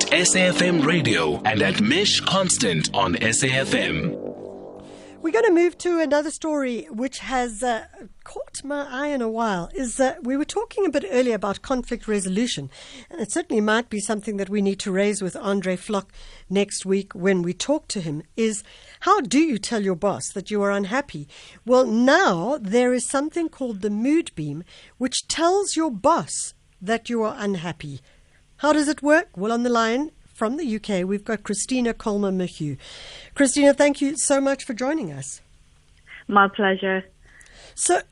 at SAFM Radio and at Mish Constant on SAFM. We're going to move to another story which has uh, caught my eye in a while. Is that we were talking a bit earlier about conflict resolution, and it certainly might be something that we need to raise with Andre Flock next week when we talk to him. Is how do you tell your boss that you are unhappy? Well, now there is something called the mood beam, which tells your boss that you are unhappy. How does it work? Well, on the line from the UK, we've got Christina Colmer McHugh. Christina, thank you so much for joining us. My pleasure. So,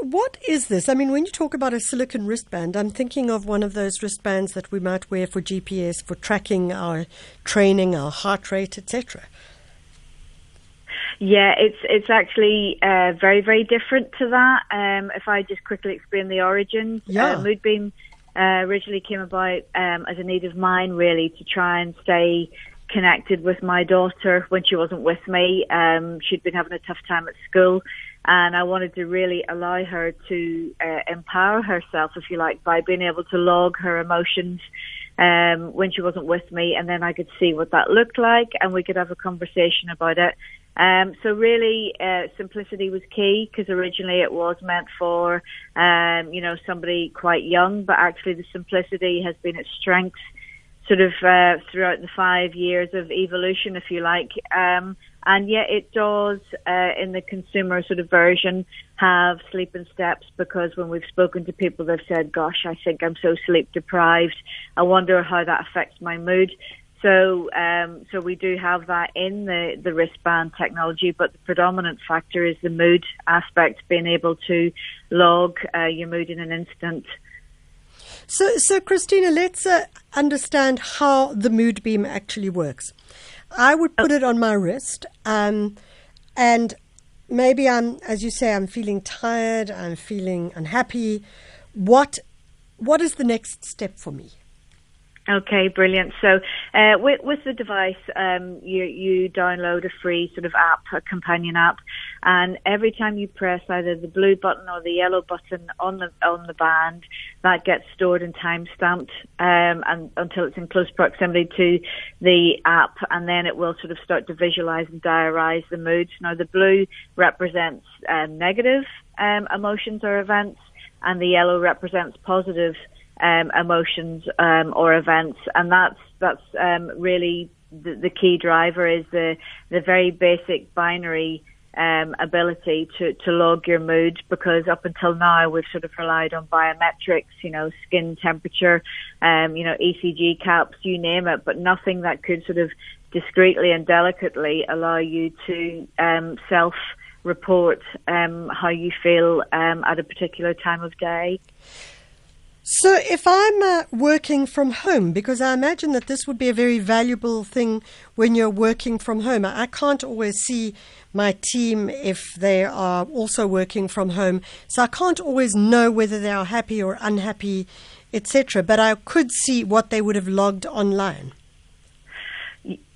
what is this? I mean, when you talk about a silicon wristband, I'm thinking of one of those wristbands that we might wear for GPS, for tracking our training, our heart rate, etc. Yeah, it's it's actually uh, very very different to that. Um, if I just quickly explain the origins, yeah. uh, Moodbeam uh, originally came about um, as a need of mine, really, to try and stay connected with my daughter when she wasn't with me. Um, she'd been having a tough time at school, and I wanted to really allow her to uh, empower herself, if you like, by being able to log her emotions um, when she wasn't with me, and then I could see what that looked like, and we could have a conversation about it. Um, so really, uh, simplicity was key because originally it was meant for, um, you know, somebody quite young, but actually the simplicity has been its strength sort of uh, throughout the five years of evolution, if you like. Um, and yet it does, uh, in the consumer sort of version, have sleep and steps because when we've spoken to people, they've said, gosh, I think I'm so sleep deprived. I wonder how that affects my mood. So, um, so we do have that in the, the wristband technology, but the predominant factor is the mood aspect, being able to log uh, your mood in an instant. So, so Christina, let's uh, understand how the mood beam actually works. I would put it on my wrist, um, and maybe I'm, as you say, I'm feeling tired, I'm feeling unhappy. What, what is the next step for me? Okay, brilliant. So uh, with, with the device, um, you, you download a free sort of app, a companion app, and every time you press either the blue button or the yellow button on the on the band, that gets stored and time stamped um, and until it's in close proximity to the app, and then it will sort of start to visualize and diarize the moods. Now, the blue represents uh, negative um, emotions or events, and the yellow represents positive um, emotions um, or events, and that's that's um, really the, the, key driver is the the very basic binary um, ability to, to log your mood because up until now we've sort of relied on biometrics, you know, skin temperature, um, you know, ECG caps, you name it, but nothing that could sort of discreetly and delicately allow you to um, self report how you feel at a particular time of day. So, if I'm uh, working from home, because I imagine that this would be a very valuable thing when you're working from home, I can't always see my team if they are also working from home, so I can't always know whether they are happy or unhappy, etc. But I could see what they would have logged online.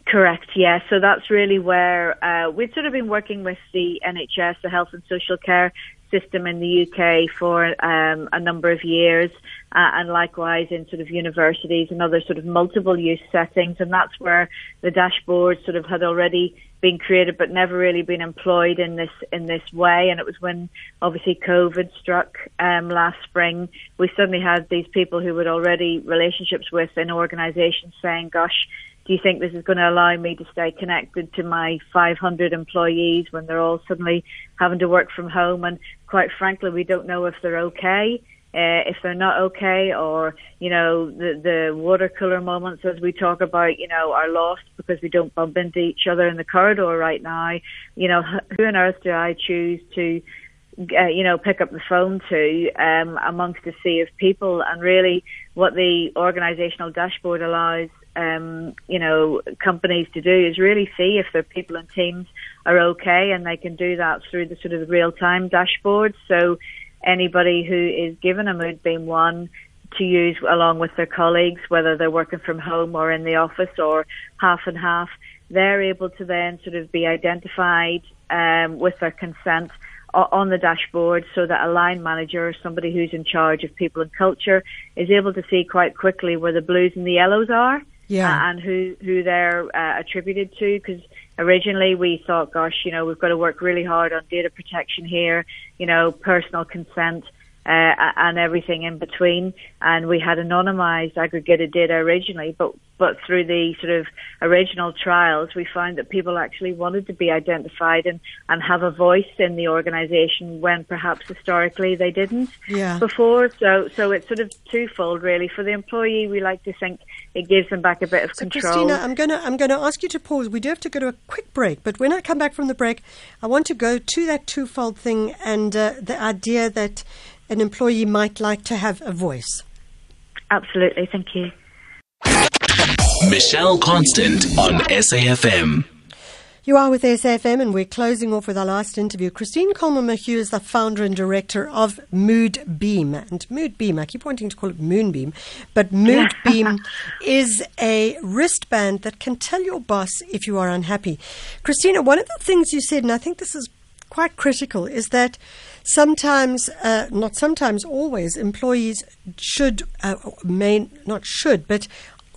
Correct, yeah. So that's really where uh, we've sort of been working with the NHS, the Health and Social Care system in the UK for um, a number of years, uh, and likewise in sort of universities and other sort of multiple use settings. And that's where the dashboard sort of had already been created, but never really been employed in this in this way. And it was when obviously COVID struck um, last spring, we suddenly had these people who had already relationships with in organisations saying, "Gosh." Do you think this is going to allow me to stay connected to my 500 employees when they're all suddenly having to work from home? And quite frankly, we don't know if they're okay. Uh, if they're not okay, or you know the the water cooler moments as we talk about, you know, are lost because we don't bump into each other in the corridor right now. You know, who on earth do I choose to uh, you know, pick up the phone to um, amongst a sea of people. And really, what the organisational dashboard allows um, you know, companies to do is really see if their people and teams are okay, and they can do that through the sort of real time dashboard. So anybody who is given a Moodbeam One to use along with their colleagues, whether they're working from home or in the office or half and half, they're able to then sort of be identified um, with their consent on the dashboard so that a line manager or somebody who's in charge of people and culture is able to see quite quickly where the blues and the yellows are Yeah. uh, and who who they're uh, attributed to. Because originally we thought, gosh, you know, we've got to work really hard on data protection here. You know, personal consent. Uh, and everything in between, and we had anonymized aggregated data originally, but but through the sort of original trials, we found that people actually wanted to be identified and, and have a voice in the organisation when perhaps historically they didn't Yeah. before. So so it's sort of twofold really. For the employee, we like to think it gives them back a bit of So control. Christina, I'm going to I'm going to ask you to pause. We do have to go to a quick break, but when I come back from the break, I want to go to that twofold thing and uh, the idea that an employee might like to have a voice. Absolutely, thank you. Michelle Constant on SAFM. You are with SAFM, and we're closing off with our last interview. Christine Colmer McHugh is the founder and director of Mood Beam. And Mood Beam, I keep wanting to call it Moonbeam, but Mood Beam is a wristband that can tell your boss if you are unhappy. Christina, one of the things you said, and I think this is quite critical, is that sometimes, uh, not sometimes, always, employees should, uh, may, not should, but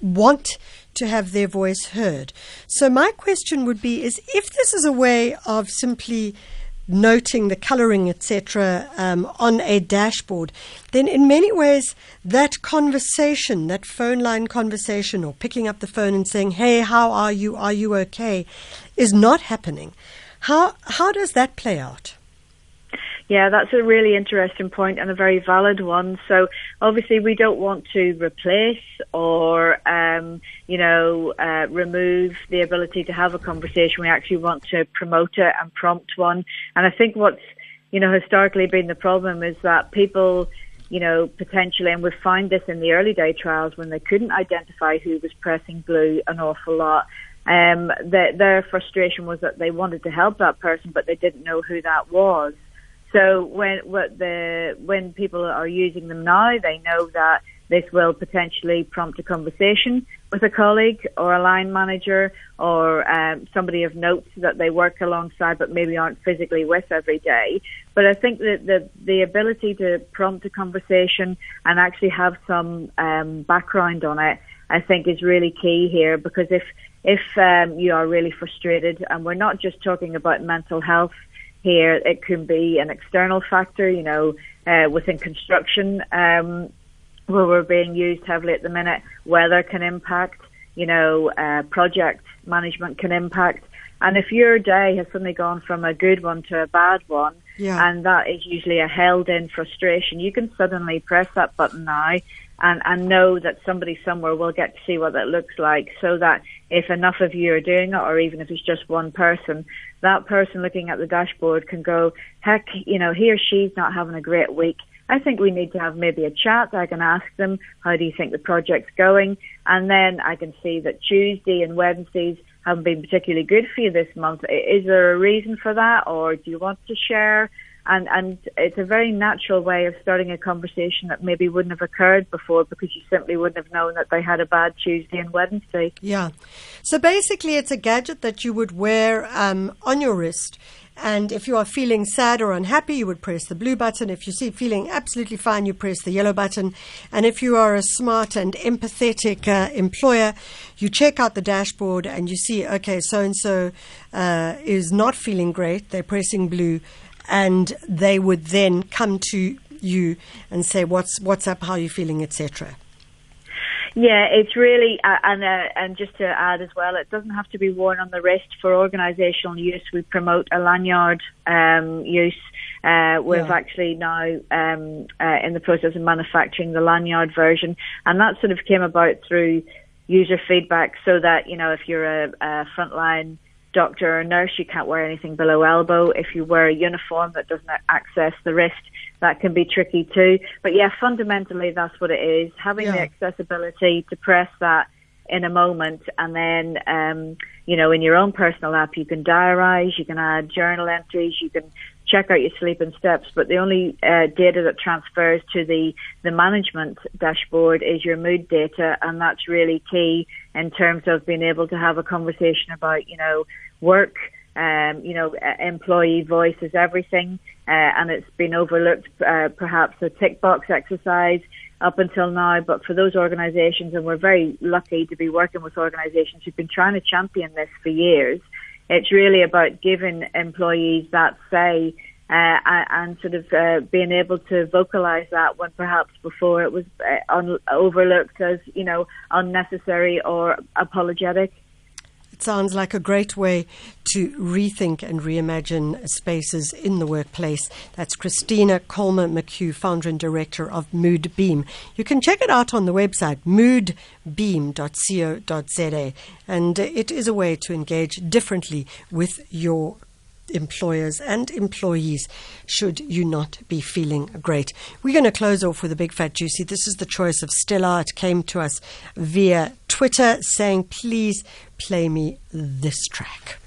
want to have their voice heard. So my question would be is if this is a way of simply noting the coloring etc um, on a dashboard then in many ways that conversation that phone line conversation or picking up the phone and saying hey how are you? Are you okay? is not happening how how does that play out Yeah, that's a really interesting point and a very valid one. So obviously we don't want to replace or, um, you know, uh, remove the ability to have a conversation. We actually want to promote it and prompt one. And I think what's, you know, historically been the problem is that people, you know, potentially, and we've found this in the early day trials when they couldn't identify who was pressing blue an awful lot. Um, the, their frustration was that they wanted to help that person, but they didn't know who that was. So when what the when people are using them now, they know that this will potentially prompt a conversation with a colleague or a line manager or um, somebody of note that they work alongside but maybe aren't physically with every day. But I think that the the ability to prompt a conversation and actually have some um, background on it, I think, is really key here because if if um, you are really frustrated, and we're not just talking about mental health here. It can be an external factor, you know, uh, within construction, um, where we're being used heavily at the minute. Weather can impact, you know, uh, project management can impact. And if your day has suddenly gone from a good one to a bad one, Yeah. and that is usually a held in frustration, you can suddenly press that button now and, and know that somebody somewhere will get to see what that looks like so that if enough of you are doing it or even if it's just one person, that person looking at the dashboard can go, heck, you know, he or she's not having a great week. I think we need to have maybe a chat. I can ask them, how do you think the project's going? And then I can see that Tuesday and Wednesdays haven't been particularly good for you this month. Is there a reason for that or do you want to share? And, and it's a very natural way of starting a conversation that maybe wouldn't have occurred before because you simply wouldn't have known that they had a bad Tuesday and Wednesday. Yeah. So basically, it's a gadget that you would wear um, on your wrist. And if you are feeling sad or unhappy, you would press the blue button. If you see feeling absolutely fine, you press the yellow button. And if you are a smart and empathetic uh, employer, you check out the dashboard and you see, okay, so and so is not feeling great. They're pressing blue, and they would then come to you and say, "What's what's up? How are you feeling?" etc. Yeah, it's really, uh, and uh, and just to add as well, it doesn't have to be worn on the wrist for organisational use. We promote a lanyard um, use. Uh, we've Yeah. actually now um, uh, in the process of manufacturing the lanyard version, and that sort of came about through user feedback. So that you know, if you're a, a frontline doctor or nurse, you can't wear anything below elbow. If you wear a uniform that doesn't access the wrist, that can be tricky too. But yeah, fundamentally, that's what it is. Having the accessibility to press that in a moment, and then um, you know, in your own personal app, you can diarize, you can add journal entries, you can check out your sleep and steps. But the only uh, data that transfers to the the management dashboard is your mood data, and that's really key in terms of being able to have a conversation about you know work. Um, you know, employee voice is everything, uh, and it's been overlooked. Uh, perhaps a tick box exercise up until now. But for those organisations, and we're very lucky to be working with organisations who've been trying to champion this for years, it's really about giving employees that say uh, and sort of uh, being able to vocalize that when perhaps before it was uh, un- overlooked as, you know, unnecessary or apologetic. It sounds like a great way to rethink and reimagine spaces in the workplace. That's Christina Colmer McHugh, founder and director of Mood Beam. You can check it out on the website moodbeam.co.za, and it is a way to engage differently with your employers and employees should you not be feeling great. We're going to close off with a big fat juicy. This is the choice of Stella. It came to us via Twitter saying, please play me this track.